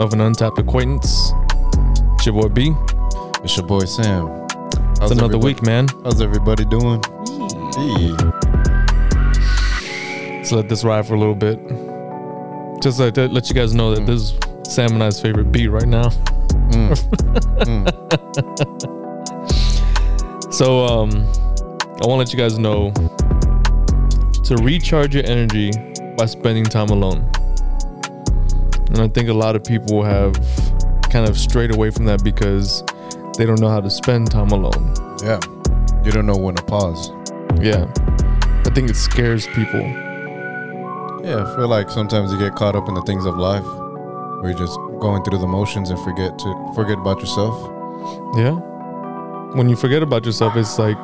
of an Untapped Acquaintance. It's your boy B. It's your boy Sam. It's another week, man. How's everybody doing? Hey. Let's let this ride for a little bit. Just like to let you guys know that Mm. this is Sam and I's favorite beat right now. Mm. Mm. So um I want to let you guys know to recharge your energy by spending time alone. And I think a lot of people have kind of strayed away from that because they don't know how to spend time alone. Yeah. You don't know when to pause. Yeah. I think it scares people. Yeah, I feel like sometimes you get caught up in the things of life where you're just going through the motions and forget to forget about yourself. Yeah. When you forget about yourself, it's like,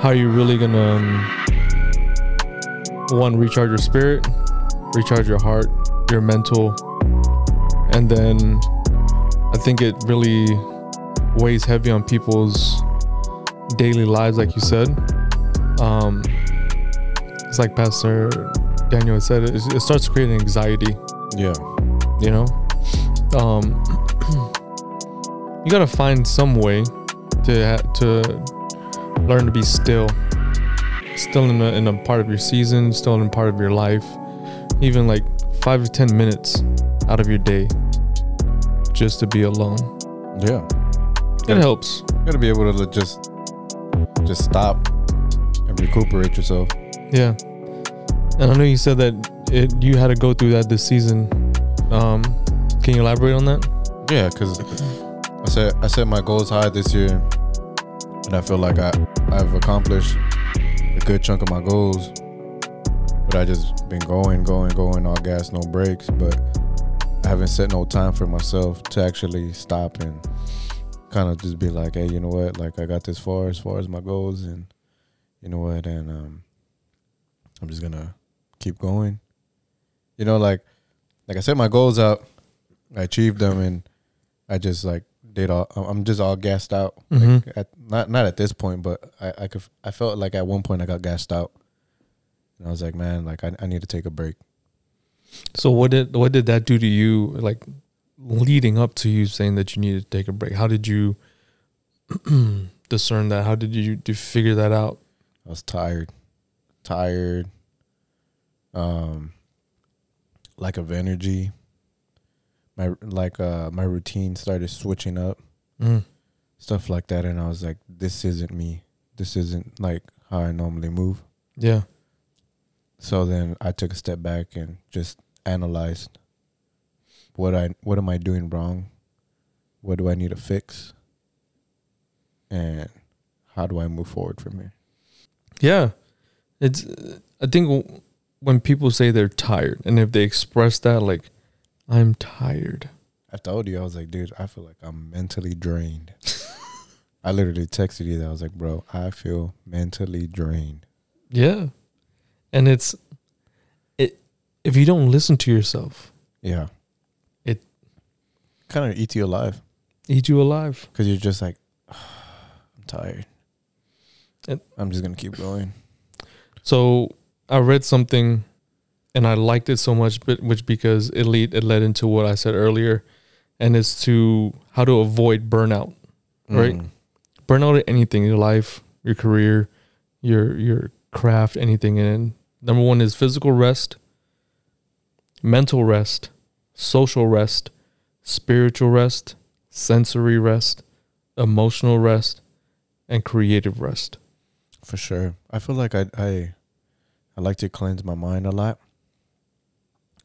how are you really gonna um, one recharge your spirit, recharge your heart, your mental, and then I think it really weighs heavy on people's daily lives, like you said. Um, it's like Pastor Daniel said, it, it starts creating anxiety. Yeah. you know? Um you gotta find some way to to learn to be still. Still in a, in a part of your season still in a part of your life. Even like five to ten minutes out of your day just to be alone Yeah. it helps You gotta be able to just just stop and recuperate yourself. yeah and i know you said that it you had to go through that this season um can you elaborate on that Yeah, because I said I set my goals high this year, and I feel like I I've accomplished a good chunk of my goals. I just been going, going, going, all gas, no brakes. But I haven't set no time for myself to actually stop and kind of just be like, hey, you know what? Like I got this far as far as my goals, and you know what? And um, I'm just gonna keep going. You know, like like I set my goals out, I achieved them, and I just like did all. I'm just all gassed out. Mhm. At, not not at this point, but I I could I felt like at one point I got gassed out, and I was like, man, like I I need to take a break. So what did what did that do to you? Like leading up to you saying that you needed to take a break. How did you discern that? How did you do figure that out? I was tired, tired, um, lack of energy. My like uh my routine started switching up, Mm. stuff like that, and I was like, this isn't me. This isn't like how I normally move. Yeah. So then I took a step back and just analyzed what I what am I doing wrong? What do I need to fix? And how do I move forward from here? Yeah. It's uh, I think when people say they're tired and if they express that like I'm tired. I told you I was like, dude, I feel like I'm mentally drained. I literally texted you that I was like, bro, I feel mentally drained. Yeah. And it's it if you don't listen to yourself, Yeah. It- kind of eats you alive eat you alive. because you're just like, I'm tired. And- I'm just gonna keep going. So I read something and I liked it so much, but which because it lead it led into what I said earlier, and it's to how to avoid burnout. Right. Mm. Burnout at anything in your life, your career, your your craft, anything. in. number one is physical rest, mental rest, social rest, spiritual rest, sensory rest, emotional rest, and creative rest. For sure. I feel like I I I like to cleanse my mind a lot.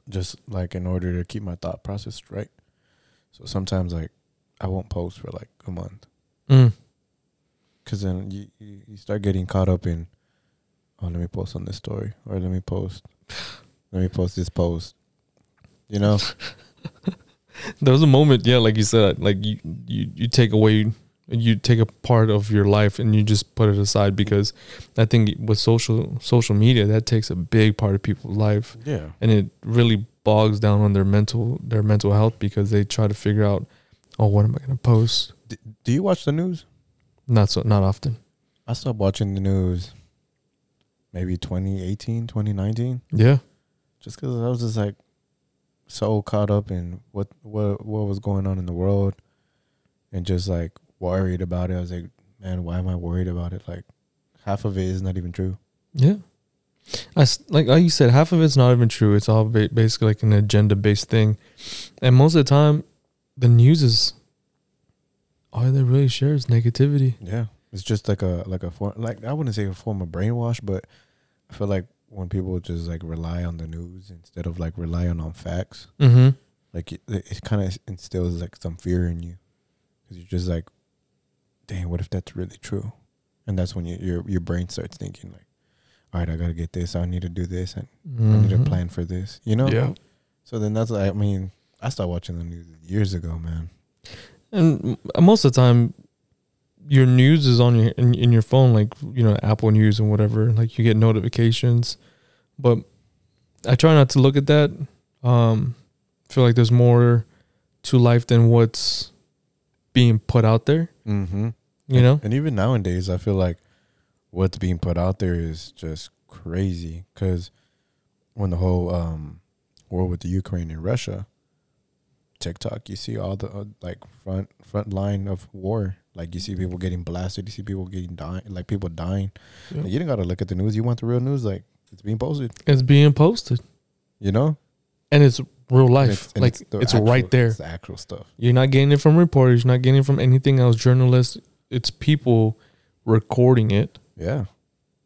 Just like in order to keep my thought process straight. So sometimes like I won't post for like a month Mm. cuz then you you start getting caught up in oh let me post on this story or let me post let me post this post. You know? There was a moment, yeah, like you said, like you you you take away you take a part of your life and you just put it aside because I think with social social media that takes a big part of people's life Yeah. and it really bogs down on their mental their mental health because they try to figure out oh what am I going to post D- do you watch the news? not so not often I stopped watching the news maybe 2018, 2019. yeah just because I was just like so caught up in what what what was going on in the world, and just like worried about it. I was like, man, why am I worried about it? Like half of it is not even true. Yeah. I like like you said, half of it's not even true. It's all ba- basically like an agenda based thing, and most of the time, the news is all they really share is negativity. Yeah, it's just like a like a form like I wouldn't say a form of brainwash, but I feel like when people just like rely on the news instead of like relying on facts, Mm-hmm. like it, it kind of instills like some fear in you because you're just like, dang, what if that's really true? And that's when you, your your brain starts thinking like, all right, I gotta get this. I need to do this, and I need to plan for this. You know? Mm-hmm. Yeah. So then that's like, I mean, I started watching the news years ago, man. And most of the time, your news is on your in, in your phone, like you know Apple News and whatever. Like you get notifications, but I try not to look at that. Um, feel like there's more to life than what's being put out there. Mm-hmm. You know? And even nowadays, I feel like what's being put out there is just crazy. Because when the whole um, war with the Ukraine and Russia, TikTok, you see all the uh, like front front line of war. Like you see people getting blasted, you see people getting dying, like people dying. Yeah. You didn't gotta look at the news. You want the real news, like it's being posted. It's being posted, You know, and it's real And life. and like the it's, right there. It's the actual stuff. You're not getting it from reporters. You're not getting it from anything else. Journalists. It's people recording it. Yeah,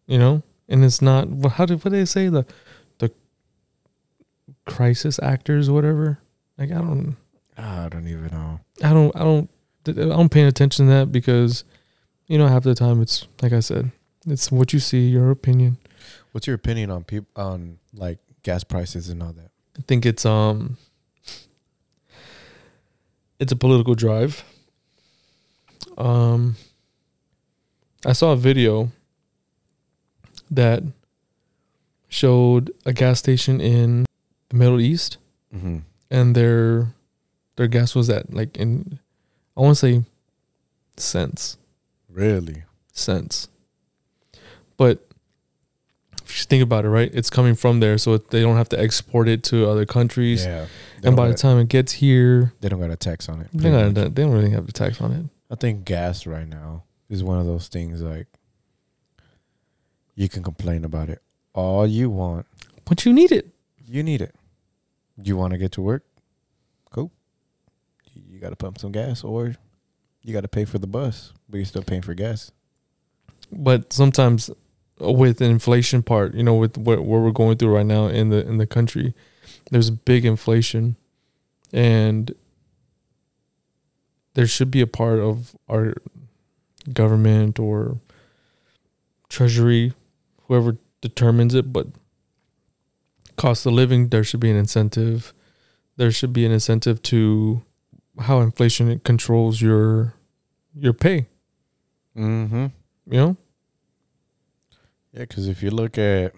You know, and it's not. How did what did they say the the crisis actors, whatever. Like I don't, I don't even know. I don't, I don't, I'm paying attention to that because, you know, half the time it's like I said, it's what you see, your opinion. What's your opinion on people on like gas prices and all that? I think it's um, it's a political drive. Um, I saw a video that showed a gas station in the Middle East, Mm-hmm. and their their gas was at like in I want to say cents Really? cents, but if you think about it, right, it's coming from there, so they don't have to export it to other countries. Yeah. And by the time it gets here, they don't got a tax on it. they, got, they don't really have the tax on it. I think gas right now is one of those things like you can complain about it all you want. But you need it. You need it. You want to get to work? Got to pump some gas or you got to pay for the bus, but you're still paying for gas. But sometimes with inflation part, you know, with what, what we're going through right now in the in the country, there's big inflation, and there should be a part of our government or treasury, whoever determines it, but cost of living, there should be an incentive. There should be an incentive to how inflation controls your your pay. Mm-hmm. You know, Yeah, because if you look at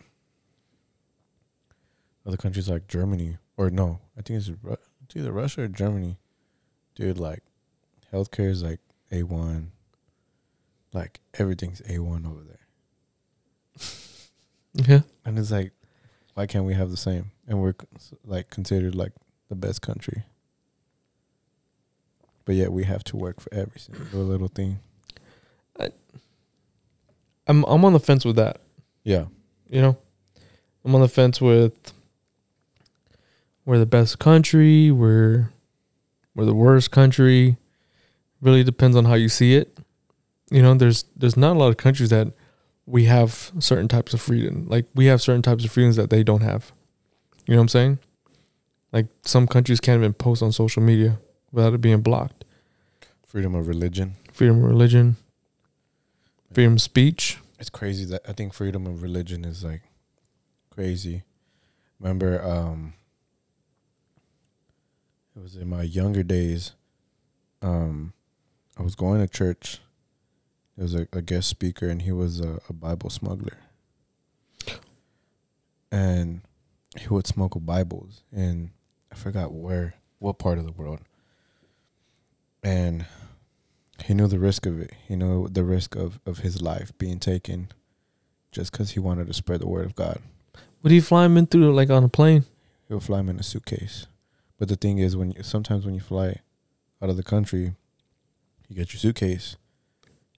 other countries like Germany, or no, I think it's, it's either Russia or Germany, dude, like healthcare is like A1. Like everything's A1 over there. yeah. And it's like, why can't we have the same? And we're like considered like the best country. But yet we have to work for every single little thing. I'm I'm on the fence with that. Yeah. You know, I'm on the fence with we're the best country. We're we're the worst country. Really depends on how you see it. You know, there's there's not a lot of countries that we have certain types of freedom. Like we have certain types of freedoms that they don't have. You know what I'm saying? Like some countries can't even post on social media without it being blocked. Freedom of religion. Freedom of religion, freedom of speech. it's crazy that I think freedom of religion is like crazy. Remember, um, it was in my younger days. Um, I was going to church. There was a, a guest speaker, and he was a, a Bible smuggler. And he would smuggle Bibles, and I forgot where, what part of the world. And he knew the risk of it. He knew the risk of, of his life being taken just because he wanted to spread the word of God. Would he fly him in through like on a plane? he'll fly him in a suitcase. But the thing is, when you, sometimes when you fly out of the country, you get your suitcase,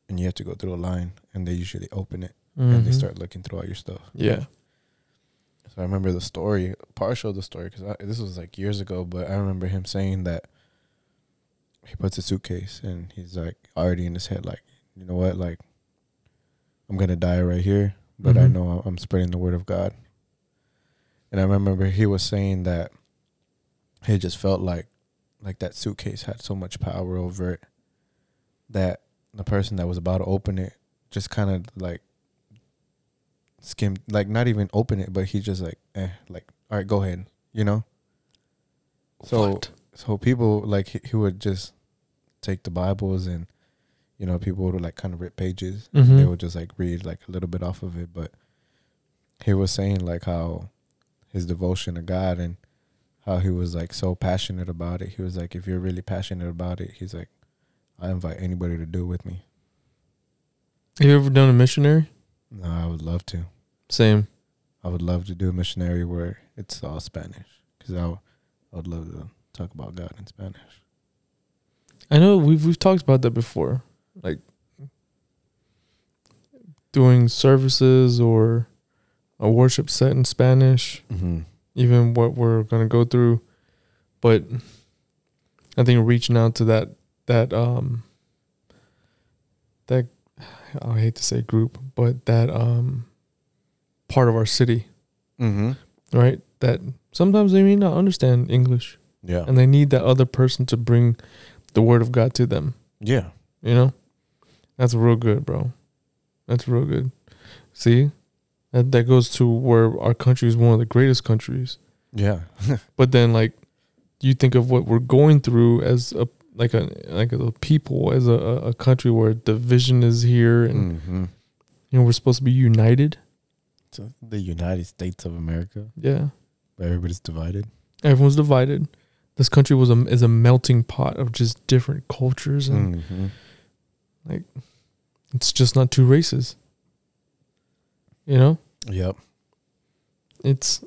and you have to go through a line, and they usually open it and they Mhm. start looking through all your stuff. Yeah. So I remember the story, partial of the story, because this was like years ago. But I remember him saying that he puts a suitcase and he's like already in his head, like, you know what, like, I'm gonna die right here, but I Mhm. know I'm spreading the word of God. And I remember he was saying that he just felt like, like that suitcase had so much power over it that the person that was about to open it just kind of like skimmed, like not even open it, but he just like, eh, like, all right, go ahead, you know. So What? So people like he, he would just take the Bibles and you know people would like kind of rip pages. They Mhm. would just like read like a little bit off of it, but he was saying like how his devotion to God and how he was like so passionate about it. He was like, if you're really passionate about it, he's like, I invite anybody to do it with me. Have you ever done a missionary? No, I would love to. Same. I would love to do a missionary where it's all Spanish because I, w- I would love to talk about God in Spanish. I know we've we've talked about that before, like doing services or a worship set in Spanish, Mm-hmm. even what we're gonna go through. But I think reaching out to that that um that I hate to say group, but that um part of our city, Mm-hmm. right? That sometimes they may not understand English Yeah. and they need that other person to bring the word of God to them. Yeah. You know, that's real good, bro. That's real good. See, that that goes to where our country is one of the greatest countries. Yeah. But then, like, you think of what we're going through as a like a like a people as a a country where division is here, and mm-hmm. you know we're supposed to be united. So the United States of America, Yeah, but everybody's divided. everyone's divided. This country was a is a melting pot of just different cultures, and Mm-hmm. it's just not two races. You know. Yep. it's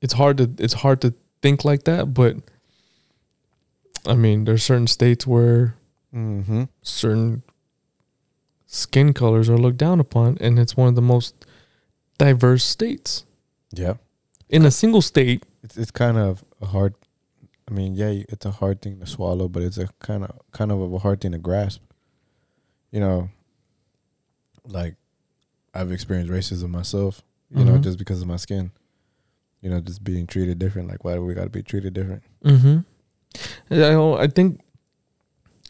it's hard to it's hard to think like that but i mean there's certain states where Mm-hmm. certain skin colors are looked down upon and it's one of the most diverse states Yeah. in a single state It's it's kind of hard. I mean, yeah, it's a hard thing to swallow, but it's a kind of kind of a hard thing to grasp. You know, like I've experienced racism myself. You know, Mhm. just because of my skin. You know, just being treated different. Like, why do we got to be treated different? mm-hmm. I, I think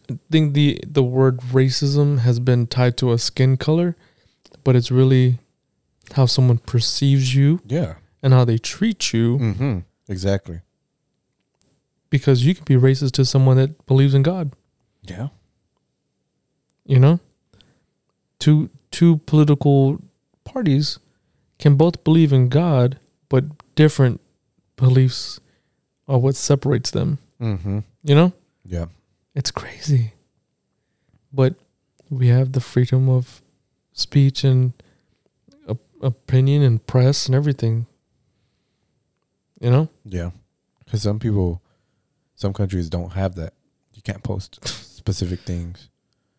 I think the the word racism has been tied to a skin color but it's really how someone perceives you Yeah. and how they treat you Mm-hmm. Exactly. Because you can be racist to someone that believes in God. Yeah. You know, two two political parties can both believe in God, but different beliefs are what separates them. Mm-hmm. You know, Yeah. it's crazy, but we have the freedom of speech and op- opinion and press and everything. You know, Yeah. Because some people, some countries don't have that. You can't post specific things.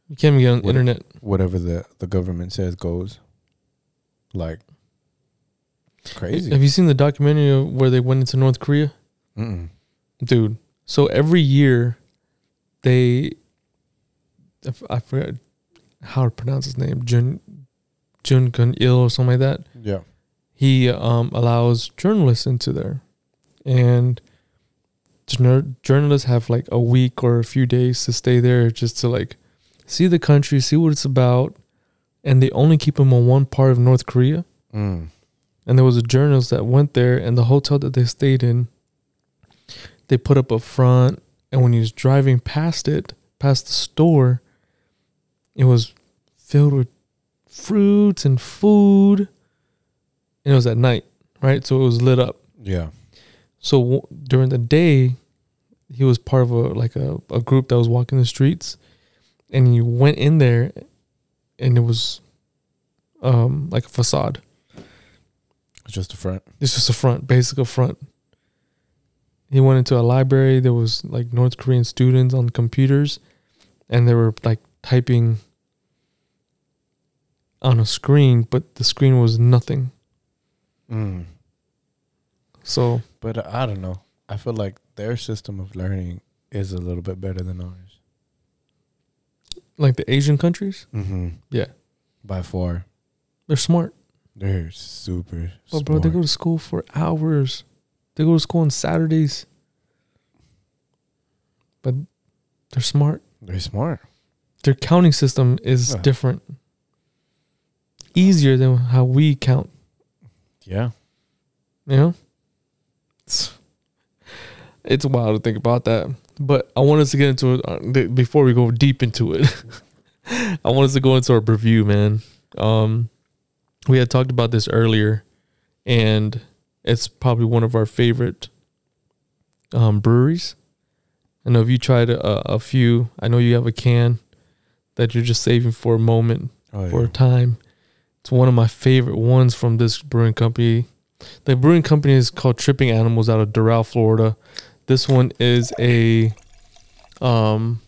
you can't even get on the What- internet. Whatever the, the government says goes. Like, it's crazy. Have you seen the documentary where they went into North Korea? Mm-mm. dude. So every year, they, I forgot how to pronounce his name, Jun Jun Gun Il or something like that. Yeah. He um, allows journalists into there, and journalists have like a week or a few days to stay there just to like see the country, see what it's about, and they only keep them on one part of North Korea. Mm. And there was a journalist that went there, and the hotel that they stayed in, they put up a front. And when he was driving past it, past the store, it was filled with fruits and food. And it was at night, right? So it was lit up. Yeah. So w- during the day, he was part of a like a, a group that was walking the streets, and he went in there, and it was um like a facade. It's just a front. It's just a front, basic a front. he went into a library. There was like North Korean students on computers, and they were like typing on a screen, but the screen was nothing. Mm. So But uh, I don't know. I feel like their system of learning is a little bit better than ours. like the Asian countries, Mm-hmm. Yeah. By far, they're smart. they're super. But bro, they go to school for hours. They go to school on Saturdays. But they're smart. They're smart. Their counting system is Yeah. different. Easier than how we count, Yeah. you know? It's, it's wild to think about that. But I want us to get into it uh, before we go deep into it. I want us to go into our review, man. Um, we had talked about this earlier, and it's probably one of our favorite um, breweries. I know if you tried a, a few, I know you have a can that you're just saving for a moment, Oh, for a time. It's one of my favorite ones from this brewing company. The brewing company is called Tripping Animals out of Doral, Florida. This one is a um,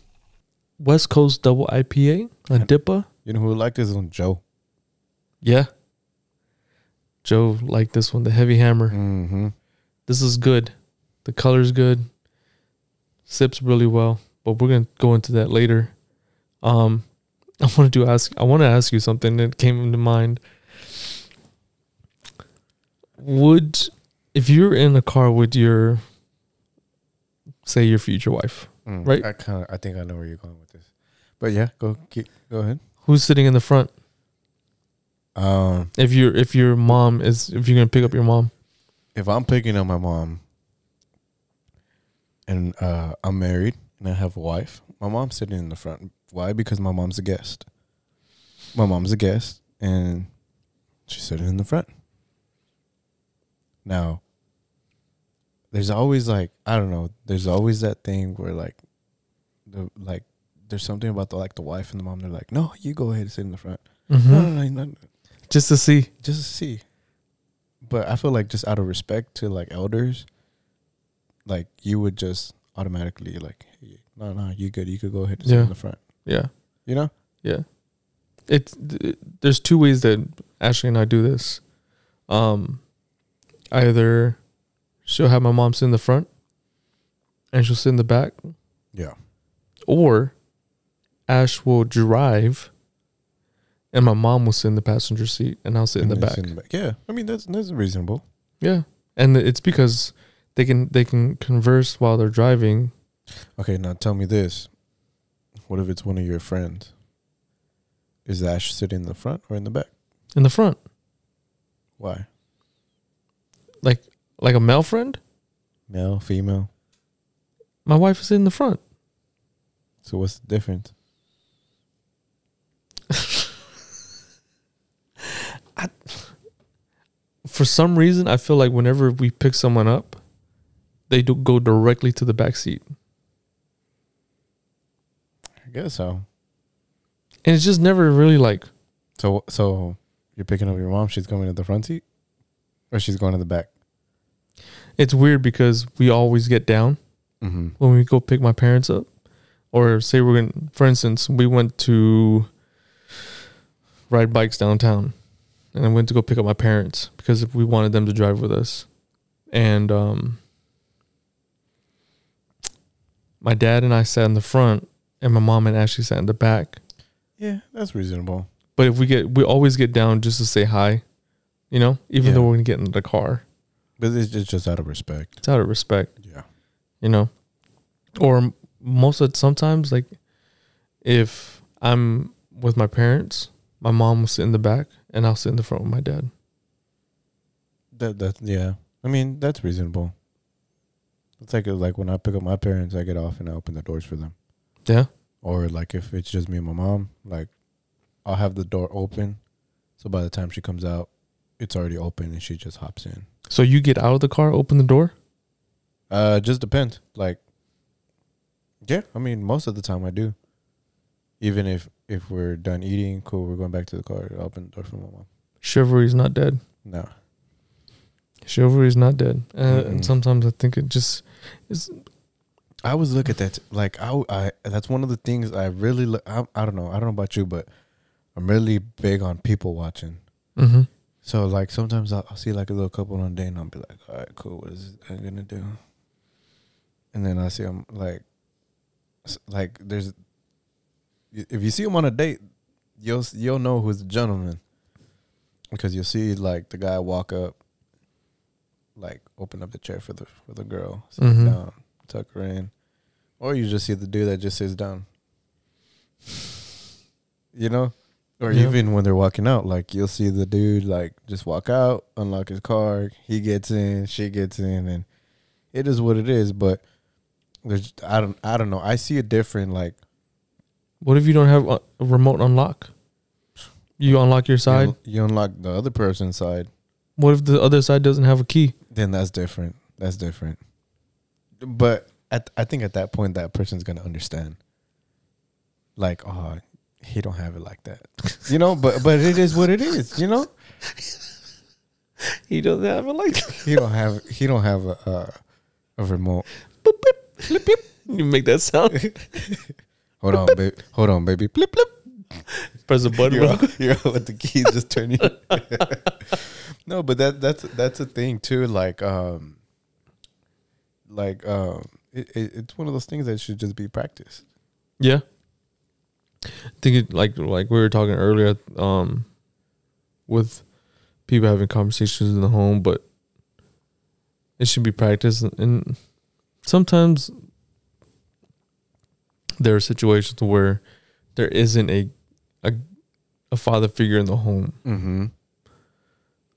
West Coast double IPA, a DIPA. You know who liked this one? Joe. Yeah. Joe liked this one, the Heavy Hammer. Mm-hmm. This is good. The color's good. Sips really well, but we're gonna go into that later. Um, I want to do ask. I want to ask you something that came into mind. Would if you're in a car with your, say, your future wife, Mm, Right. I kind of. I think I know where you're going with this. But yeah, go keep, go ahead. who's sitting in the front? Um, If your if your mom is if you're gonna pick up your mom, if I'm picking up my mom, and uh, I'm married and I have a wife, my mom's sitting in the front. Why? Because my mom's a guest. My mom's a guest, and she's sitting in the front. Now, there's always like I don't know. There's always that thing where like, the like, there's something about the like the wife and the mom. They're like, no, you go ahead and sit in the front. No, no, no, no, no, just to see. just to see. But I feel like just out of respect to like elders, like you would just automatically like, hey, no, no, you good. You could go ahead and sit in the front. Yeah. You know? Yeah. It's th- there's two ways that Ashley and I do this. Um either she'll have my mom sit in the front and she'll sit in the back Yeah. or Ash will drive and my mom will sit in the passenger seat and I'll sit in the back. Yeah, I mean that's that's reasonable. Yeah. And it's because they can they can converse while they're driving. Okay, now tell me this: What if it's one of your friends? Is Ash sitting in the front or in the back? In the front. Why? Like like a male friend, Male, female. my wife is in the front. So what's the difference? for some reason I feel like whenever we pick someone up, they do go directly to the back seat. I guess so. And it's just never really like So so you're picking up your mom. She's going to the front seat, or she's going to the back. It's weird because we always get down Mm-hmm. when we go pick my parents up. Or say we're going for instance, we went to ride bikes downtown and I went to go pick up my parents because we wanted them to drive with us. And um my dad and I sat in the front and my mom and Ashley sat in the back. Yeah, that's reasonable. But if we get, we always get down just to say hi, you know, even Yeah. though we're gonna get in the car. But it's just, just out of respect. It's out of respect, Yeah. you know. Or most of sometimes, like if I'm with my parents, my mom will sit in the back and I'll sit in the front with my dad. That that yeah. I mean that's reasonable. It's like uh, like when I pick up my parents, I get off and I open the doors for them. Yeah, Or like if it's just me and my mom, like I'll have the door open, so by the time she comes out, it's already open and she just hops in. So you get out of the car, open the door. Uh, just depends. Like, yeah, I mean most of the time I do. Even if if we're done eating, cool, we're going back to the car. Open the door for my mom. Chivalry's not dead. No, Chivalry's not dead. Uh, and sometimes I think it just is. I always look at that like I, I that's one of the things I really look. I, I don't know. I don't know about you, but I'm really big on people watching. mm-hmm. So like sometimes I'll, I'll see like a little couple on a day and I'll be like, all right, cool. What is this gonna do? And then I see him like, like there's, if you see him on a date, you'll you'll know who's the gentleman, because you'll see like the guy walk up, like open up the chair for the for the girl, sit Mhm. down, tuck her in, or you just see the dude that just sits down. You know, or Yeah. even when they're walking out, like you'll see the dude like just walk out, unlock his car, he gets in, she gets in, and it is what it is. But there's I don't I don't know. I see a different. Like What if you don't have a a remote unlock? You unlock your side. you, you unlock the other person's side, What if the other side doesn't have a key? then that's different. That's different. But at I think at that point that person's gonna understand. Like, oh, he don't have it like that, you know. But but it is what it is, you know. He doesn't have it like that. He don't have he don't have a a, a remote. You make that sound. Hold on, baby. Hold on, baby. Blip blip. Press a button. You're, out- you're out with the keys just turning. no, but that that's that's a thing too. Like um, like um, it, it, it's one of those things that should just be practiced. Yeah. I think it like like we were talking earlier, um, with people having conversations in the home, but it should be practiced. And sometimes there are situations where there isn't a a, a father figure in the home. Mm-hmm.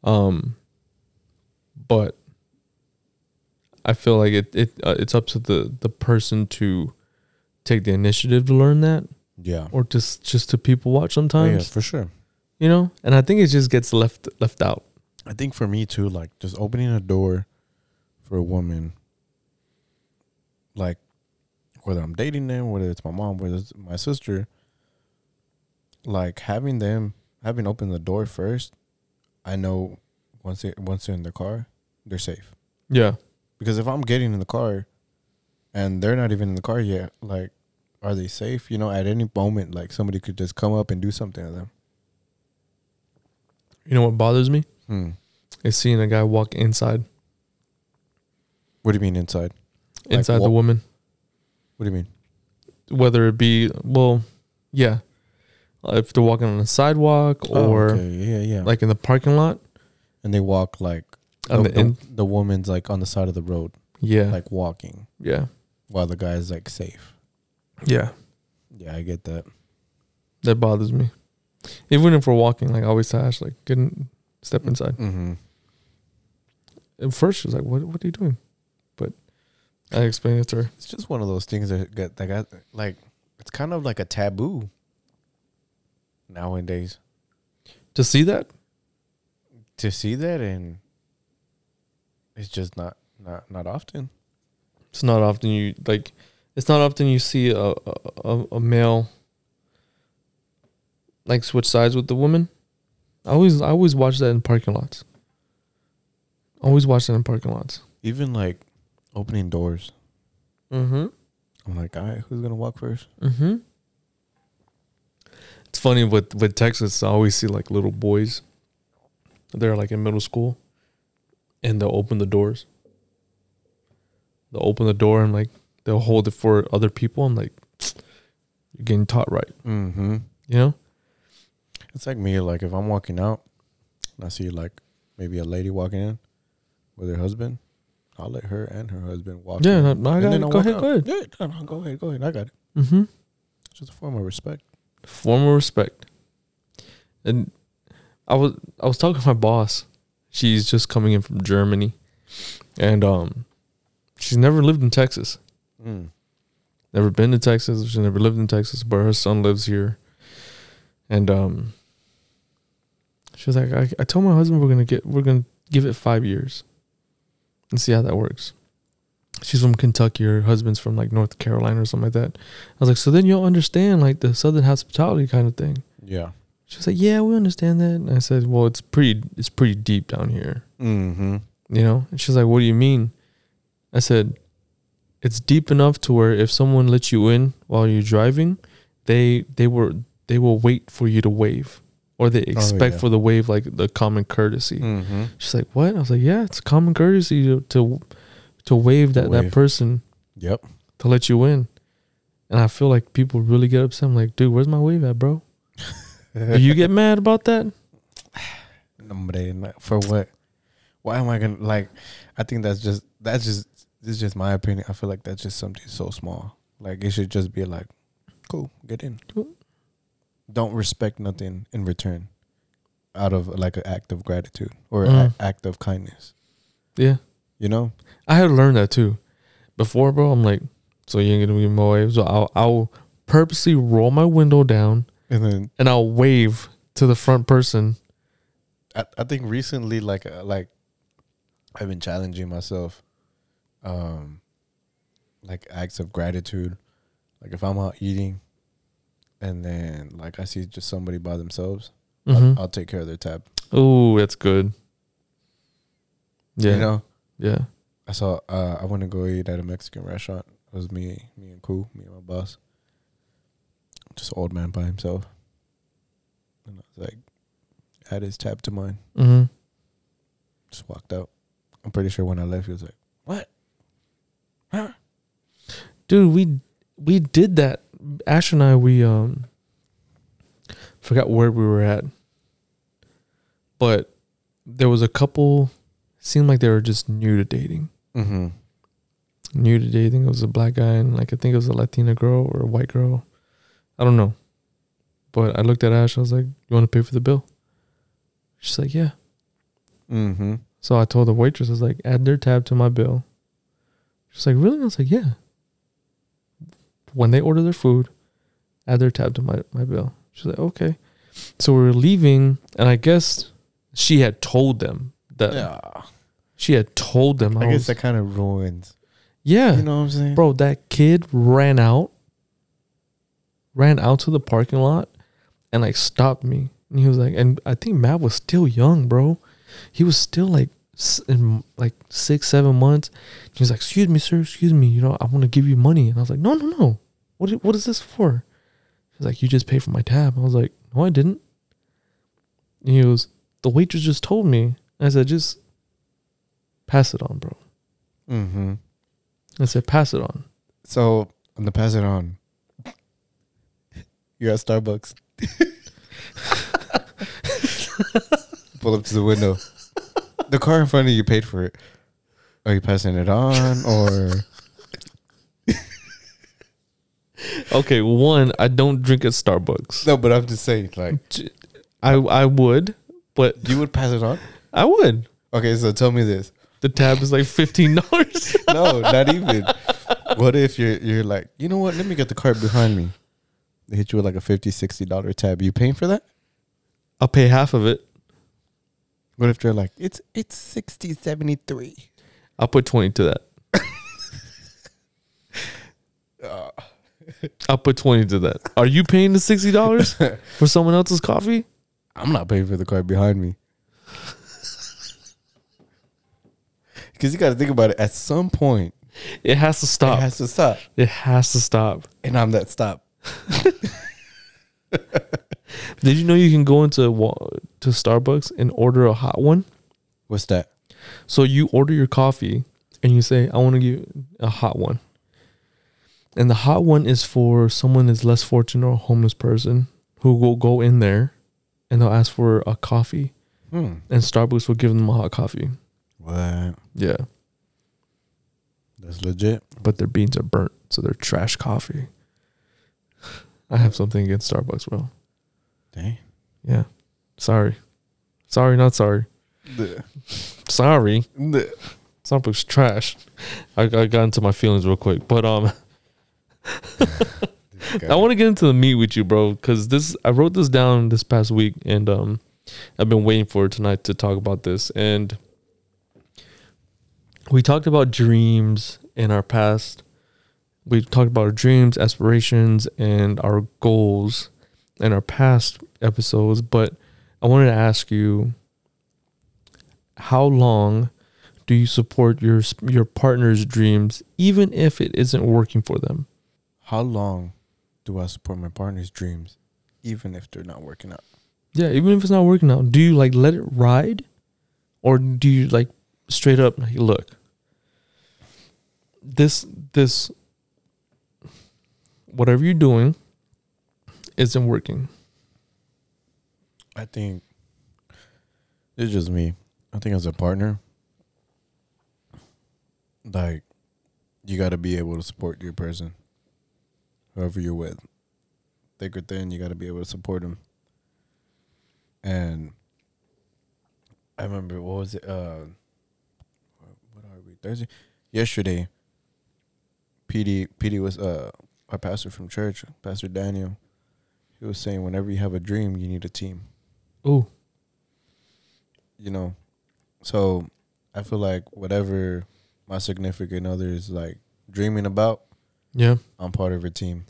Um, but I feel like it it uh, it's up to the the person to take the initiative to learn that, Yeah. or just just to people watch Oh, yeah, sometimes, for sure. you know. And I think it just gets left left out. I think for me too, like just opening a door for a woman, like whether I'm dating them, whether it's my mom, whether it's my sister, like having them having opened the door first, I know once they once they're in the car, they're safe. Yeah, Because if I'm getting in the car and they're not even in the car yet, like are they safe? You know, at any moment like somebody could just come up and do something to them. you know what bothers me Hmm. is seeing a guy walk inside What do you mean inside? Like inside the wa- woman, What do you mean? whether it be well, yeah, Uh, if they're walking on the sidewalk or Oh, okay. yeah, yeah. like in the parking lot. and they walk like On the, the in- the, the woman's like on the side of the road, Yeah, like walking, yeah, while the guy's like safe. Yeah. Yeah, I get that. That bothers me. Even if we're walking, like I always tell Ash, like in, step inside. Mm-hmm. At first, she was like, "What? What are you doing?" But I explained it to her. It's just one of those things that got that got like it's kind of like a taboo nowadays To see that, to see that, and it's just not not not often. it's not often you like. It's not often you see a a, a, male like switch sides with the woman. I always I always watch that in parking lots. Always watch that in parking lots. Even like opening doors, Mm-hmm. I'm like, all right, who's gonna walk first? Mm-hmm. It's funny with with Texas. I always see like little boys. They're like in middle school, and they'll open the doors. They'll open the door and like they'll hold it for other people. and like, you're getting taught right. Mm-hmm. You know? It's like me, like if I'm walking out and I see like maybe a lady walking in with her husband, I'll let her and her husband walk. Yeah. in. No, no, I got it. I'll Go ahead. out. Go ahead. Yeah, no, go ahead, go ahead. I got it. Mm-hmm. It's just a form of respect. Form of respect. And I was I was talking to my boss. She's just coming in from Germany, and um, she's never lived in Texas. Mm. never been to Texas. She never lived in Texas, but her son lives here. And um, she was like, I, I told my husband we're gonna get we're gonna give it five years and see how that works. She's from Kentucky. Her husband's from like North Carolina or something like that. I was like, so then you'll understand like the Southern hospitality kind of thing. Yeah. She was like, yeah, we understand that. And I said, well, it's pretty it's pretty deep down here, Mm-hmm. you know. And she's like, what do you mean? I said, it's deep enough to where if someone lets you in while you're driving, they they were they will wait for you to wave, or they expect yeah. for the wave like the common courtesy. Mm-hmm. She's like, "What?" I was like, "Yeah, it's common courtesy to to, to wave that that Wave. person Yep. to let you in." And I feel like people really get upset. I'm like, "Dude, where's my wave at, bro?" Do you get mad about that? Hombre, for what? Why am I gonna like? I think that's just that's just this is just my opinion. I feel like that's just something so small. Like it should just be like, cool, get in. Cool. Don't respect nothing in return, out of like an act of gratitude or Mm. a- act of kindness. Yeah, You know? I had learned that too. Before, bro, I'm like, "So you ain't gonna give me my wave?" So I'll I'll purposely roll my window down And then and I'll wave to the front person. I, I think recently, like uh, like, I've been challenging myself, um, like acts of gratitude. Like if I'm out eating, and then like I see just somebody by themselves, Mm-hmm. I'll, I'll take care of their tab. Oh, that's good. Yeah, You know, yeah. I saw uh, I went to go eat at a Mexican restaurant. It was me, me and Cool, me and my boss. Just old man by himself, and I was like, add his tab to mine. Mm-hmm. Just walked out. I'm pretty sure when I left, he was like, "What?" Dude, we we did that. Ash and I, we um forgot where we were at, but there was a couple. Seemed like they were just new to dating. Mm-hmm. New to dating. It was a black guy and like I think it was a Latina girl or a white girl. I don't know. But I looked at Ash. I was like, "You want to pay for the bill?" She's like, "Yeah." Mm-hmm. So I told the waitress, I was like, add their tab to my bill. She's like, really? I was like, yeah. When they order their food, add their tab to my, my bill. She's like, okay. So we were leaving, and I guess she had told them that Yeah. she had told them. I, I guess was, that kind of ruins. yeah, You know what I'm saying? bro, that kid ran out, ran out to the parking lot, and like stopped me. And he was like, and I think Matt was still young, bro. He was still like in like six, seven months. He was like, "Excuse me, sir. Excuse me. You know, I want to give you money." And I was like, "No, no, no. What? What is this for?" He's like, "You just paid for my tab." I was like, "No, I didn't." And he goes, "The waitress just told me." I said, "Just pass it on, bro." Mm-hmm. I said, "Pass it on." So I'm gonna pass it on. You're at Starbucks. Pull up to the window. The car in front of you paid for it. Are you passing it on or Okay, one, I don't drink at Starbucks. no? But I'm just saying, like, I I would, but you would pass it on. I would. Okay, so tell me this. The tab is like fifteen dollars. No, not even. What if you're you're like, you know what? Let me get the cart behind me. They hit you with like a 50 60 dollar tab. You paying for that? I'll pay half of it. What if they're like, it's it's 60 73? I'll put twenty to that. I'll put twenty to that. Are you paying the sixty dollars for someone else's coffee? I'm not paying for the car behind me. Because you got to think about it. At some point, It has to stop. it has to stop, It has to stop. and I'm that stop. Did you know you can go into wa- to Starbucks and order a hot one? What's that? So you order your coffee and you say, I want to give a hot one. And the hot one is for someone that's less fortunate or a homeless person who will go in there and they'll ask for a coffee Hmm. and Starbucks will give them a hot coffee. What? Yeah. That's legit. But their beans are burnt, so they're trash coffee. I have something against Starbucks, bro. Dang. Yeah. Sorry. Sorry, not sorry. Sorry. Starbucks trash. I, I got into my feelings real quick. But um I want to get into the meat with you, bro, because this I wrote this down this past week, and um, I've been waiting for tonight to talk about this. And we talked about dreams in our past. We talked about our dreams, aspirations, and our goals in our past episodes. But I wanted to ask you, how long do you support your your partner's dreams even if it isn't working for them? How long do I support my partner's dreams, even if they're not working out? Yeah, even if it's not working out, do you like let it ride, or do you like straight up hey, look? This this whatever you're doing isn't working. I think it's just me. I think as a partner, like you got to be able to support your person, whoever you're with, thick or thin. You got to be able to support them. And I remember what was it? Uh, what- are we Thursday? Yesterday, PD PD was uh our pastor from church, Pastor Daniel. He was saying whenever you have a dream, you need a team Oh, you know so i feel like whatever my significant other is like dreaming about yeah, i'm part of a team.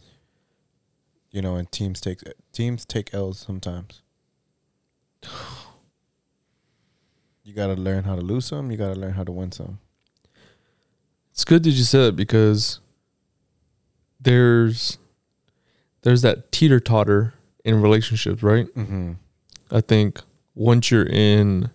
You know and teams take teams take l's sometimes. You got to learn how to lose some you got to learn how to win some. It's good that you said it because there's there's that teeter totter in relationships, right? mm-hmm. I think once you're in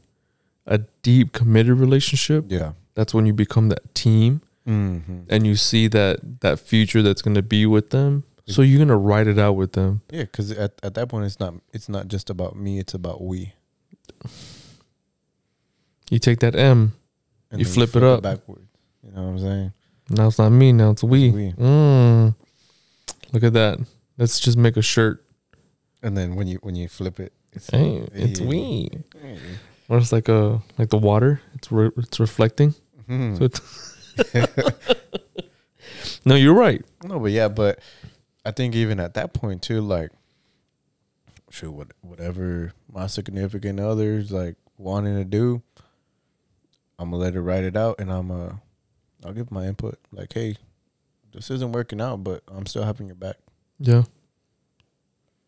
a deep committed relationship, yeah that's when you become that team mm-hmm. and you see that that future that's going to be with them. So you're going to write it out with them. yeah because at, at that point it's not it's not just about me it's about we You take that M, You then flip it up. backwards you know what i'm saying now it's not me, now it's we. we. Mm. Look at that. Let's just make a shirt. and then when you when you flip it it's Hey, it's Hey. we. Or it's like a like the water. It's re- it's reflecting. Mhm. So it's no, you're right. No, but yeah, but I think even at that point too, like, shoot, what whatever my significant others like wanting to do, I'm gonna let it write it out, and I'm uh, I'll give my input. Like, hey, this isn't working out, but I'm still having your back. Yeah.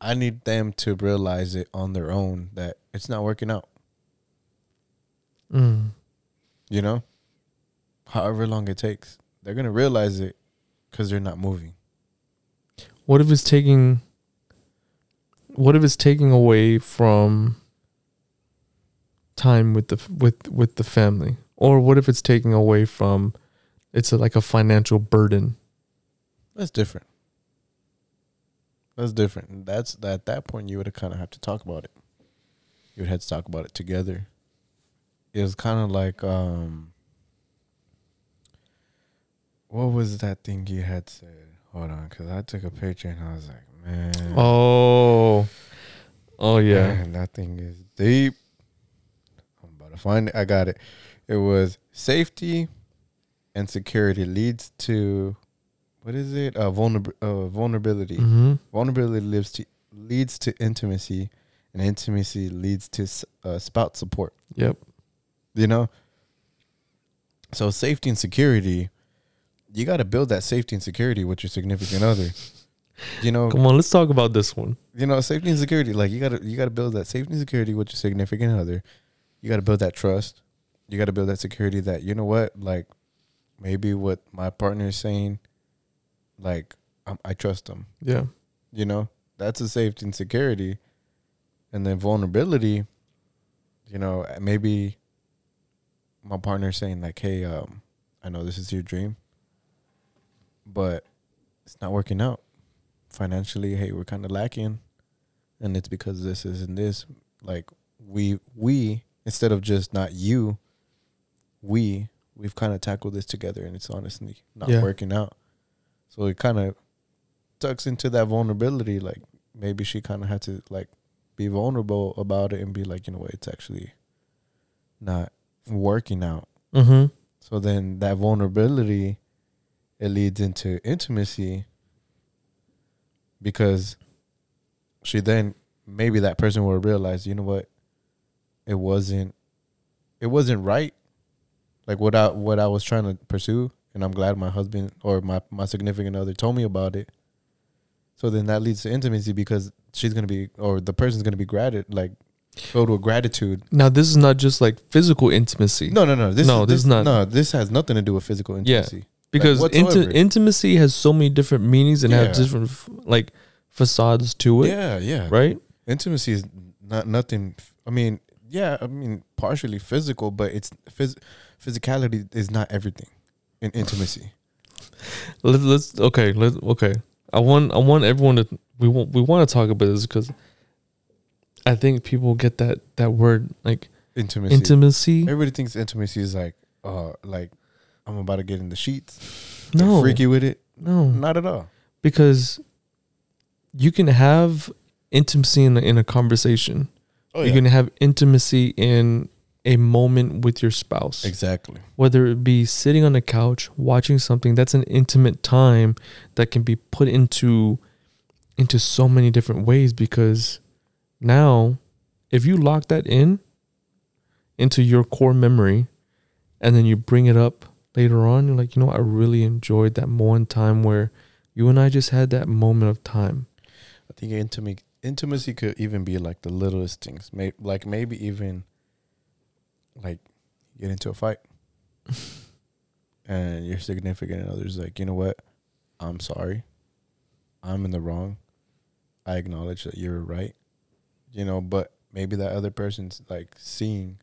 I need them to realize it on their own that it's not working out. Mm. You know, however long it takes, they're gonna realize it because they're not moving. What if it's taking what if it's taking away from time with the with with the family? Or what if it's taking away from it's a, like a financial burden? That's different. That's different. That's at that point you would have kind of have to talk about it. You would have to talk about it together. It was kind of like um what was that thing you had said? Hold on, because I took a picture and I was like, man, Oh. Oh yeah. man, that thing is deep. I'm about to find it. I got it. It was safety and security leads to what is it? Uh, vulner- uh vulnerability. Mhm. Vulnerability lives to leads to intimacy, and intimacy leads to s- uh, spout support. Yep. You know. So safety and security, you got to build that safety and security with your significant other. You know, Come on, let's talk about this one. you know, safety and security. Like you gotta you gotta build that safety and security with your significant other. You gotta build that trust. You gotta build that security that you know what, like maybe what my partner is saying, like i I trust them. Yeah. You know, that's a safety and security. And then vulnerability, you know, maybe my partner saying like, "Hey, um, I know this is your dream, but it's not working out financially. Hey, we're kind of lacking, and it's because this is and this. Like we we instead of just not you, we we've kind of tackled this together, and it's honestly not Yeah. working out. So it kind of tucks into that vulnerability. Like maybe she kind of had to like be vulnerable about it and be like, you know what, it's actually not working out. Mhm. So then that vulnerability, it leads into intimacy because she then maybe that person will realize, you know what, it wasn't, it wasn't right. Like what I what I was trying to pursue, and I'm glad my husband or my my significant other told me about it. So then that leads to intimacy because she's gonna be or the person's gonna be grateful, like filled with gratitude. Now this is not just like physical intimacy. No, no, no. This No, is, this is not- No, this has nothing to do with physical intimacy. Yeah. because like, inti- intimacy has so many different meanings and Yeah. has different like facades to it, Yeah, yeah. right? Intimacy is not nothing. I mean, yeah. I mean, partially physical, but it's phys- physicality is not everything in intimacy. Let, let's okay. Let okay. I want I want everyone to we want we want to talk about this because I think people get that that word like Intimacy. intimacy. Everybody thinks intimacy is like, uh, like I'm about to get in the sheets. No, freaky with it. no, Not at all. because you can have intimacy in a, in a conversation. Oh yeah. you can have intimacy in a moment with your spouse. exactly. whether it be sitting on the couch watching something that's an intimate time that can be put into into so many different ways because now if you lock that in into your core memory and then you bring it up later on you're like you know i really enjoyed that one time where you and i just had that moment of time I think intimacy intimacy could even be like the littlest things. Like maybe even like get into a fight and your significant other's like, you know what? I'm sorry. I'm in the wrong. I acknowledge that you're right. You know, but maybe that other person's like seeing,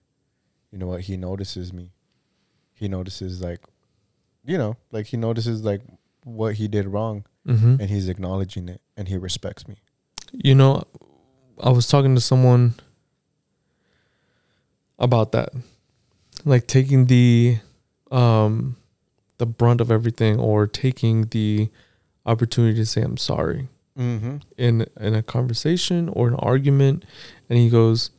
you know what, he notices me. He notices like you know, like he notices like what he did wrong mm-hmm. and he's acknowledging it and he respects me. You know, I was talking to someone about that. Like taking the um the brunt of everything or taking the opportunity to say I'm sorry Mm-hmm. in in a conversation or an argument and he goes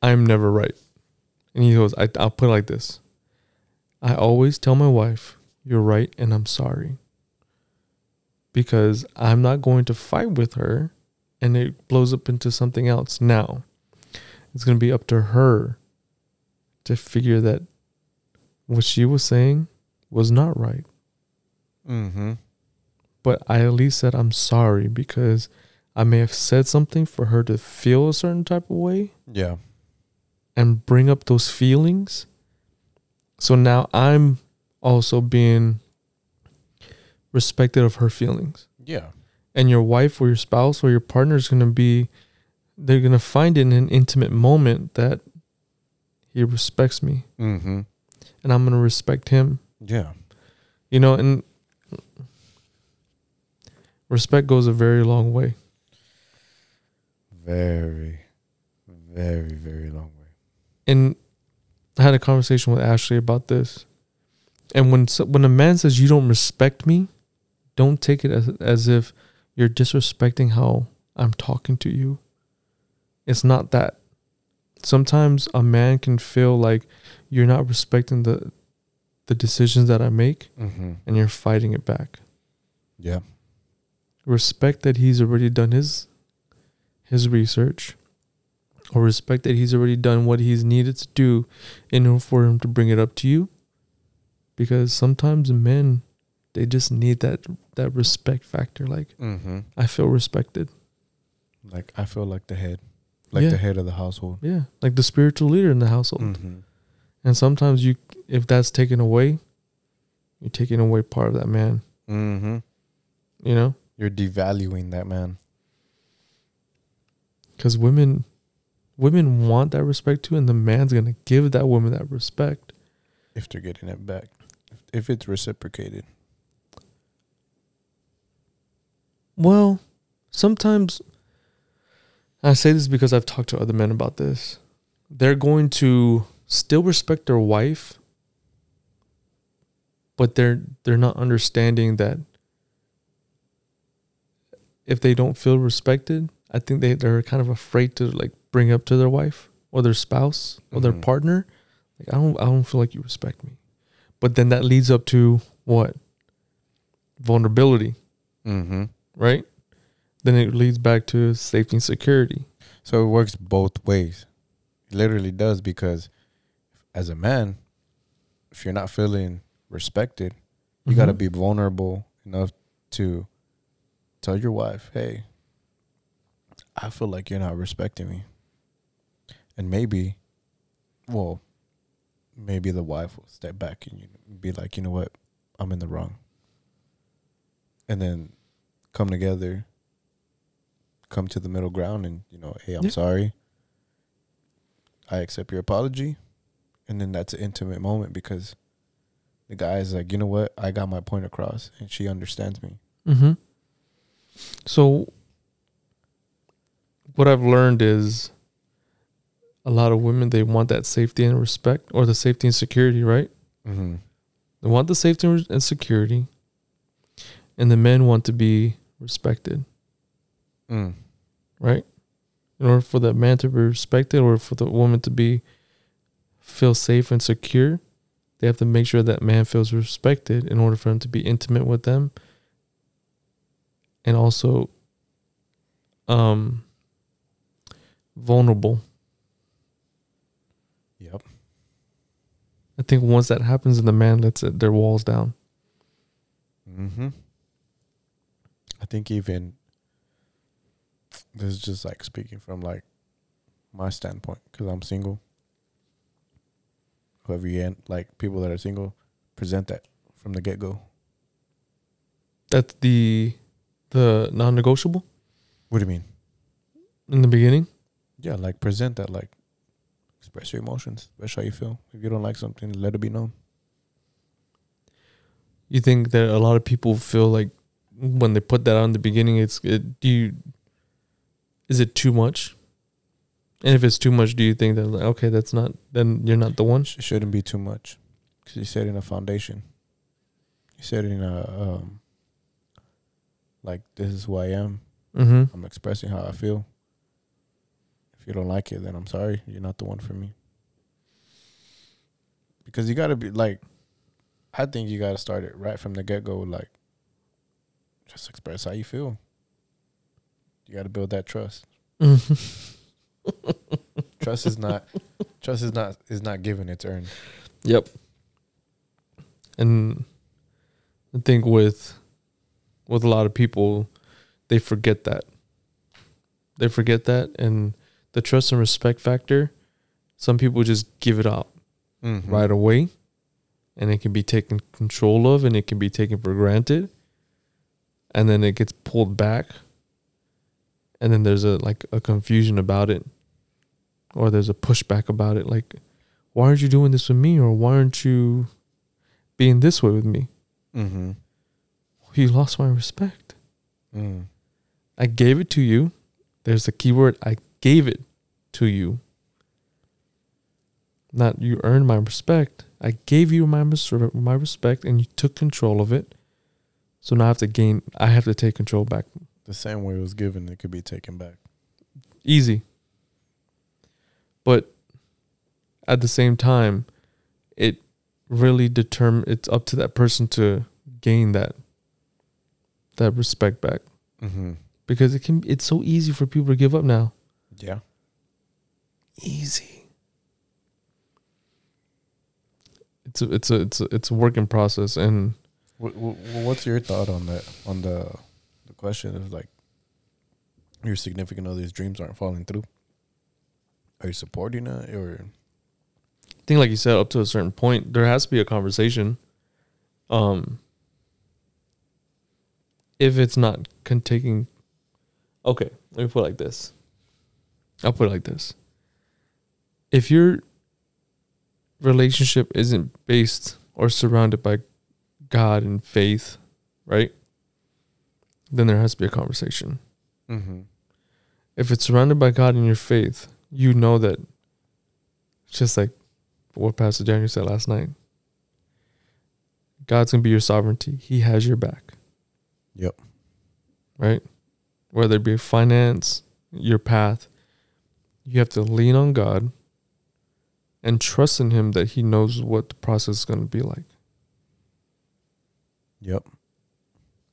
I'm never right. And he goes I I'll put it like this. I always tell my wife you're right and I'm sorry. Because I'm not going to fight with her and it blows up into something else. Now, it's going to be up to her to figure that what she was saying was not right. Mm-hmm. But I at least said I'm sorry because I may have said something for her to feel a certain type of way Yeah. and bring up those feelings. So now I'm also being respected of her feelings. Yeah. and your wife or your spouse or your partner is going to be they're going to find in an intimate moment that he respects me Mm-hmm. and i'm going to respect him Yeah. you know and respect goes a very long way Very, very, very long way. and i had a conversation with ashley about this and when when a man says you don't respect me don't take it as as if you're disrespecting how i'm talking to you it's not that sometimes a man can feel like you're not respecting the the decisions that i make Mm-hmm. and you're fighting it back Yeah. respect that he's already done his his research or respect that he's already done what he's needed to do in order for him to bring it up to you because sometimes men they just need that that respect factor like Mm-hmm. i feel respected Like I feel like the head, like Yeah. the head of the household. yeah like the spiritual leader in the household Mm-hmm. and sometimes you if that's taken away you're taking away part of that man Mm-hmm. you know You're devaluing that man. because women women want that respect too and the man's gonna give that woman that respect If they're getting it back, if, if it's reciprocated. Well, sometimes I say this because I've talked to other men about this. They're going to still respect their wife, but they're they're not understanding that if they don't feel respected, I think they, they're kind of afraid to like bring up to their wife or their spouse or their Mhm. partner. Like I don't I don't feel like you respect me. But then that leads up to what? Vulnerability Mm-hmm. right? Then it leads back to safety and security. So it works both ways. It literally does because as a man, if you're not feeling respected, you got to mm-hmm. be vulnerable enough to tell your wife, "Hey, I feel like you're not respecting me. And maybe, well, maybe the wife will step back and you be like, you know what, I'm in the wrong. And then come together, come to the middle ground, and you know, hey, I'm Yeah. sorry. I accept your apology, and then that's an intimate moment because the guy is like, you know what, I got my point across, and she understands me. Mm-hmm. So, what I've learned is a lot of women they want that safety and respect, or the safety and security, right? Mm-hmm. They want the safety and and security, and the men want to be respected, Mm. right? In order for the man to be respected, or for the woman to be feel safe and secure, they have to make sure that man feels respected in order for him to be intimate with them, and also, um, vulnerable. Yep. I think once that happens, and the man lets it, their walls down. Mm-hmm. I think even this is just like speaking from like my standpoint because I'm single. Whoever you end, like people that are single, present that from the get go. That's the the non-negotiable What do you mean? in the beginning. Yeah, like present that, like express your emotions, express how you feel. If you don't like something, let it be known. You think that a lot of people feel like when they put that out in the beginning, it's it, do you is it too much? And if it's too much, do you think that like, okay, that's not then you're not the one? It shouldn't be too much because you set in a foundation. You set in a um, like this is who I am. Mm-hmm. I'm expressing how I feel. If you don't like it, then I'm sorry. You're not the one for me. Because you gotta be like, I think you gotta start it right from the get go. Like, just express how you feel. You gotta build that trust. Trust is not, trust is not is not given. It's earned. Yep. And I think with with a lot of people, they forget that. They forget that, and the trust and respect factor. Some people just give it up Mm-hmm. right away, and it can be taken control of, and it can be taken for granted, and then it gets pulled back, and then there's a like a confusion about it, or there's a pushback about it, like why aren't you doing this with me or why aren't you being this way with me? Mm-hmm. you lost my respect. Mm. i gave it to you. There's the keyword i gave it to you. Not you earned my respect. I gave you my res- my respect and you took control of it. So now i have to gain i have to take control back The same way it was given, it could be taken back. easy but at the same time it really determine it's up to that person to gain that that respect back Mm-hmm. because it can it's so easy for people to give up now Yeah. easy it's a, it's a it's a, it's a working process and What, what, what's your thought on that? On the question of like your significant other's dreams aren't falling through. Are you supporting it or? I think like you said up to a certain point there has to be a conversation um if it's not con- taking okay let me put it like this i'll put it like this if your relationship isn't based or surrounded by god and faith right then there has to be a conversation Mm-hmm. if it's surrounded by God and your faith, you know that it's just like what Pastor Daniel said last night. God's gonna be your sovereignty. He has your back. Yep. Right? Whether it be finance, your path, you have to lean on God and trust in him that he knows what the process is gonna be like. Yep.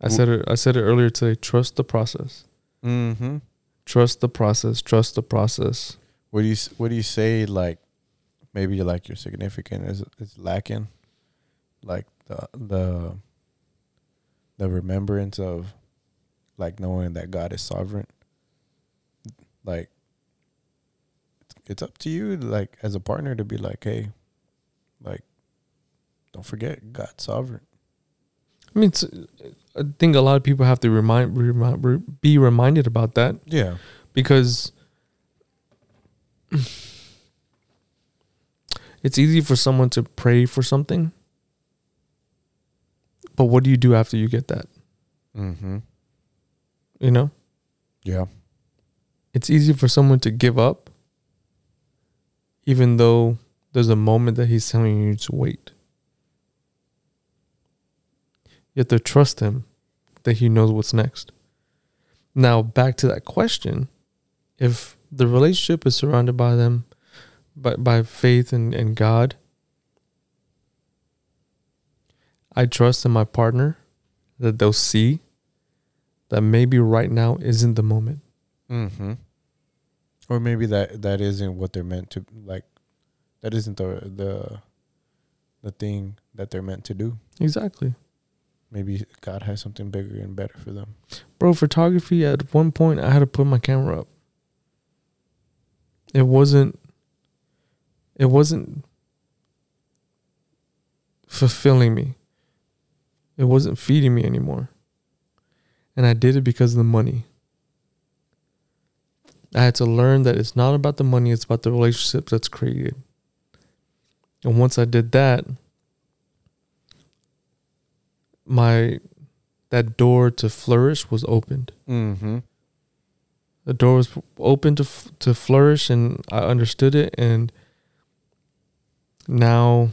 I said it I said it earlier today, trust the process. Mm-hmm. Trust the process. Trust the process. What do you What do you say? Like maybe like your significant is is lacking, like the the the remembrance of like knowing that God is sovereign. like it's, it's up to you like as a partner to be like hey like don't forget god's sovereign I mean, I think a lot of people have to remind, remind be reminded about that. Yeah. Because it's easy for someone to pray for something, but what do you do after you get that? mm-hmm. You know, yeah. It's easy for someone to give up, even though there's a moment that he's telling you to wait. You have to trust him that he knows what's next. Now, back to that question if the relationship is surrounded by them, by, by faith and, and God, I trust in my partner that they'll see that maybe right now isn't the moment. mm-hmm or maybe that that isn't what they're meant to like that isn't the the the thing that they're meant to do Exactly. Maybe god has something bigger and better for them Bro, photography at one point I had to put my camera up. It wasn't it wasn't fulfilling me. It wasn't feeding me anymore. And I did it because of the money. I had to learn that it's not about the money, it's about the relationship that's created. And once I did that, my that door to flourish was opened. mm-hmm The door was open to to flourish, and I understood it. And now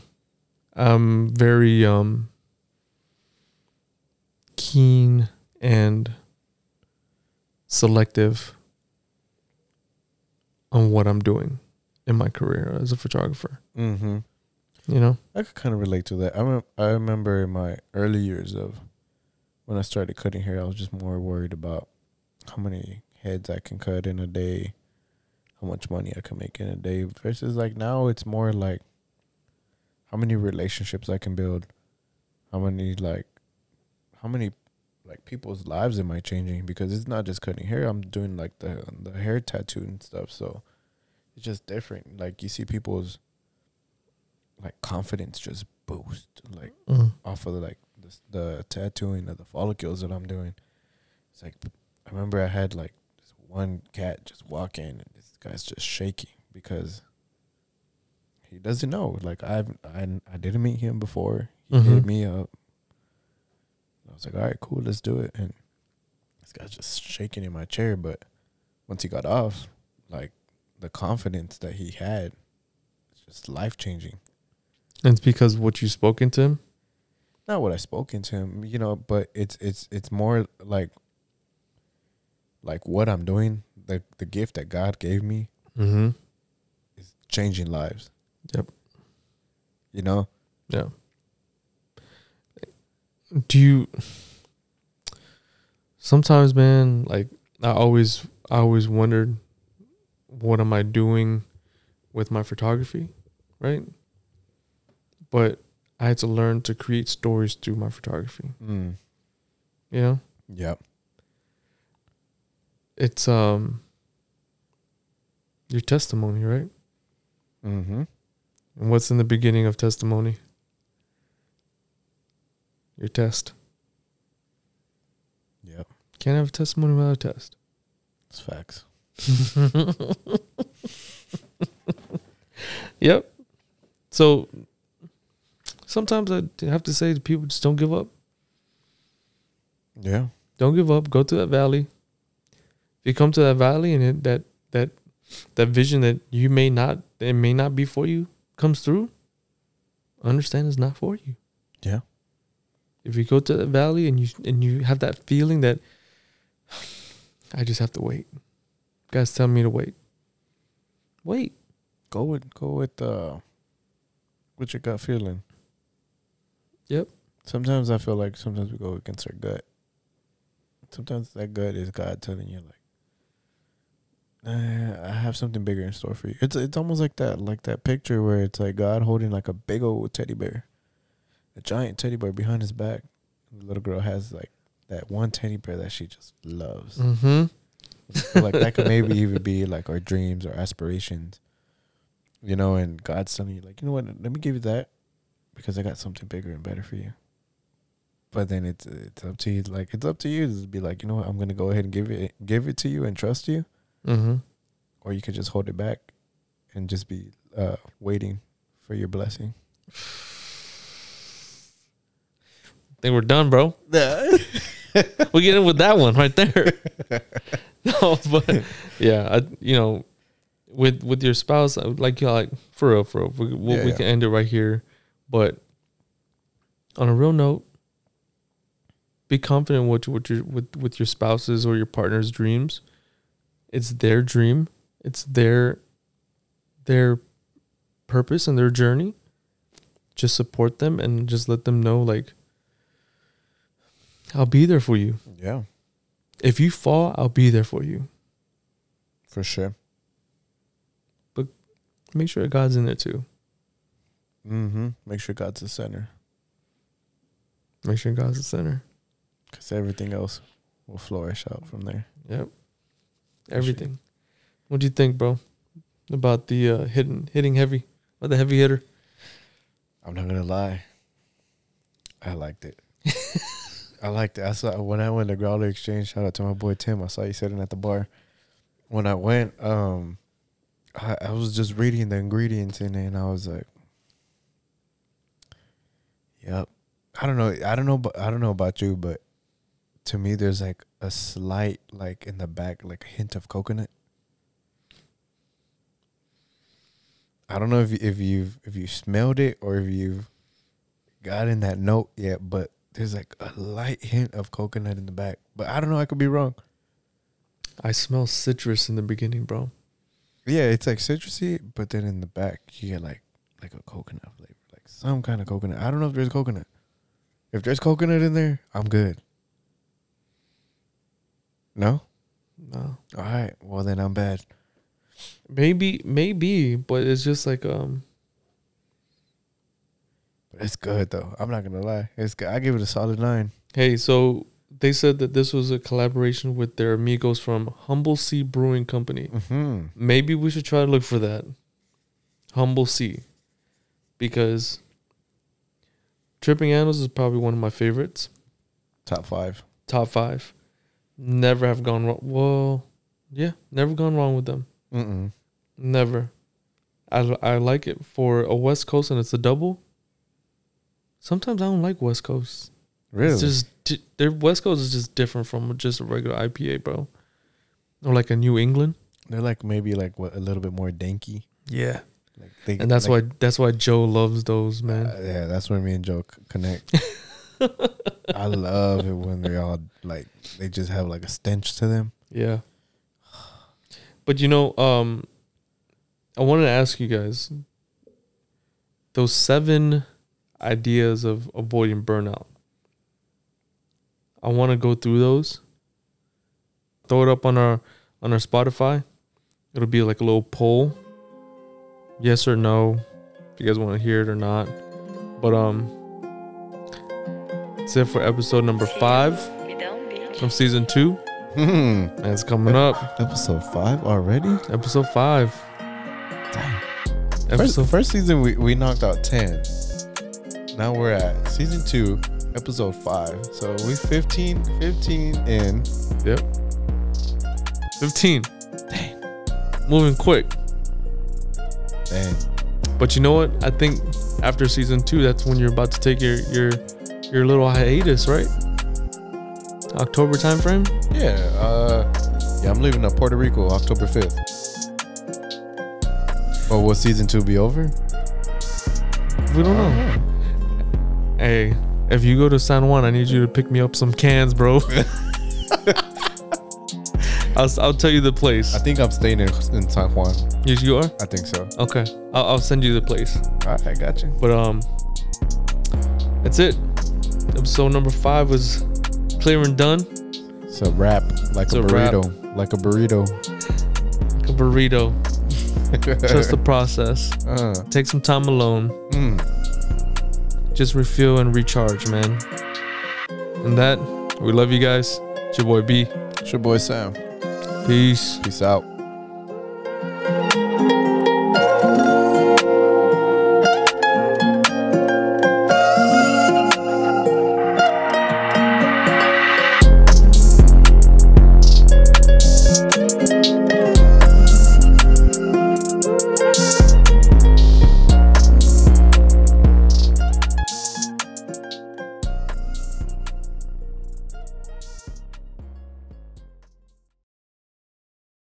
I'm very um keen and selective on what I'm doing in my career as a photographer. mm-hmm You know, I could kind of relate to that. I rem- I remember in my early years of when I started cutting hair, I was just more worried about how many heads I can cut in a day, how much money I can make in a day. Versus like now, it's more like how many relationships I can build, how many like how many like people's lives am I changing? Because it's not just cutting hair. I'm doing like the the hair tattoo and stuff. So it's just different. Like you see people's like confidence just boost like off of the, like the, the tattooing of the follicles that I'm doing. It's like I remember I had like this one cat just walk in and this guy's just shaking because he doesn't know. Like I've I I didn't meet him before. He hit Mhm. me up. I was like, all right, cool, let's do it. And this guy's just shaking in my chair. But once he got off, like the confidence that he had, it's just life changing. It's because what you spoken to him. not what I spoken to him, you know, but it's it's it's more like like what I'm doing, the the gift that God gave me Mm-hmm. is changing lives. Yep. You know? Yeah. Do you sometimes man, like I always I always wondered what am I doing with my photography, right? But I had to learn to create stories through my photography. Mm. You know? Yep. It's um your testimony, right? Mm-hmm. And what's in the beginning of testimony? Your test. Yep. Can't have a testimony without a test. It's facts. yep. So sometimes I have to say to people just don't give up. Yeah. Don't give up. Go to that valley. If you come to that valley and it, that that that vision that you may not it may not be for you comes through, understand it's not for you. Yeah. If you go to that valley and you and you have that feeling that I just have to wait. Guys tell me to wait. Wait. Go with go with uh with your gut feeling. Yep. Sometimes I feel like sometimes we go against our gut. Sometimes that gut is God telling you like "Nah, I have something bigger in store for you. It's it's almost like that like that picture where it's like God holding like a big old teddy bear. A giant teddy bear behind his back. The little girl has like that one teddy bear that she just loves. Mm-hmm. Like that could maybe even be like our dreams or aspirations. You know, and God's telling you, like, you know what? Let me give you that because I got something bigger and better for you. But then it's it's up to you. Like it's up to you to be like, you know what? I'm gonna go ahead and give it give it to you and trust you, Mm-hmm. or you could just hold it back and just be uh, waiting for your blessing. I think we're done, bro. we get in with that one right there. no, but yeah, I, you know, with with your spouse, I would like you like for real, for real. We, we, Yeah, we yeah. can end it right here, but on a real note, be confident with with your with with your spouse's or your partner's dreams. It's their dream. It's their their purpose and their journey. Just support them and just let them know like I'll be there for you. Yeah, If you fall, I'll be there for you. for sure. But make sure God's in there too. Mm-hmm. Make sure God's the center, Make sure God's the center. because everything else will flourish out from there. Yep. Everything. What do you think, bro? About the uh, hitting hitting heavy or the heavy hitter? I'm not gonna lie. I liked it. I liked it. I saw when I went to Growler Exchange. Shout out to my boy Tim. I saw you sitting at the bar. When I went, um, I, I was just reading the ingredients in it, and I was like, "Yep." I don't know. I don't know. But I don't know about you, but to me, there's like a slight, like in the back, like a hint of coconut. I don't know if if you've if you smelled it or if you've got in that note yet, but there's like a light hint of coconut in the back. But I don't know. I could be wrong. I smell citrus in the beginning, bro. Yeah, it's like citrusy, but then in the back you get like like a coconut flavor, like some kind of coconut. I don't know if there's coconut. If there's coconut in there, I'm good. No. No. All right. Well, then I'm bad. Maybe, maybe, but it's just like um it's good though. I'm not gonna lie. It's good. I give it a solid nine. Hey, so they said that this was a collaboration with their amigos from Humble Sea Brewing Company. Mm-hmm. Maybe we should try to look for that. Humble Sea. Because Tripping Animals is probably one of my favorites. Top five. Top five. Never have gone wrong. Well, yeah, never gone wrong with them. Mm-mm. Never. I, I like it for a West Coast and it's a double. Sometimes I don't like West Coast. Really? It's just their West Coast is just different from just a regular IPA, bro. Or like a New England. They're like maybe like what a little bit more danky. Yeah. Like they, And that's like, why that's why Joe loves those, man. Uh, yeah, that's where me and Joe c- connect. I love it when they all like they just have like a stench to them. Yeah. But you know, um I wanted to ask you guys those seven ideas of avoiding burnout. I want to go through those. Throw it up on our on our Spotify. It'll be like a little poll. Yes or no. If you guys want to hear it or not. But um that's it for episode number five from season two. Hmm. And it's coming up. Episode five already. Episode five. Dang. First, Episode first season we, we knocked out ten. Now we're at season two, episode five. So we 15, 15 in. Yep. 15. Dang. Moving quick. Dang. But you know what? I think after season two, that's when you're about to take your your your little hiatus, right? October time frame? Yeah. Uh. Yeah, I'm leaving to Puerto Rico October fifth. Oh, will season two be over? We don't know. Hey, if you go to San Juan, I need you to pick me up some cans, bro. I'll, I'll tell you the place. I think I'm staying in in San Juan. Yes, you are? I think so. Okay. I'll, I'll send you the place. All right, I got you. But um, that's it. Episode number five was clear and done. It's a wrap, like It's a a burrito, like a burrito. Like a burrito. Trust the process. uh, Take some time alone. mm. Just refuel and recharge, man. And that, we love you guys. It's your boy B. It's your boy Sam. Peace. Peace out.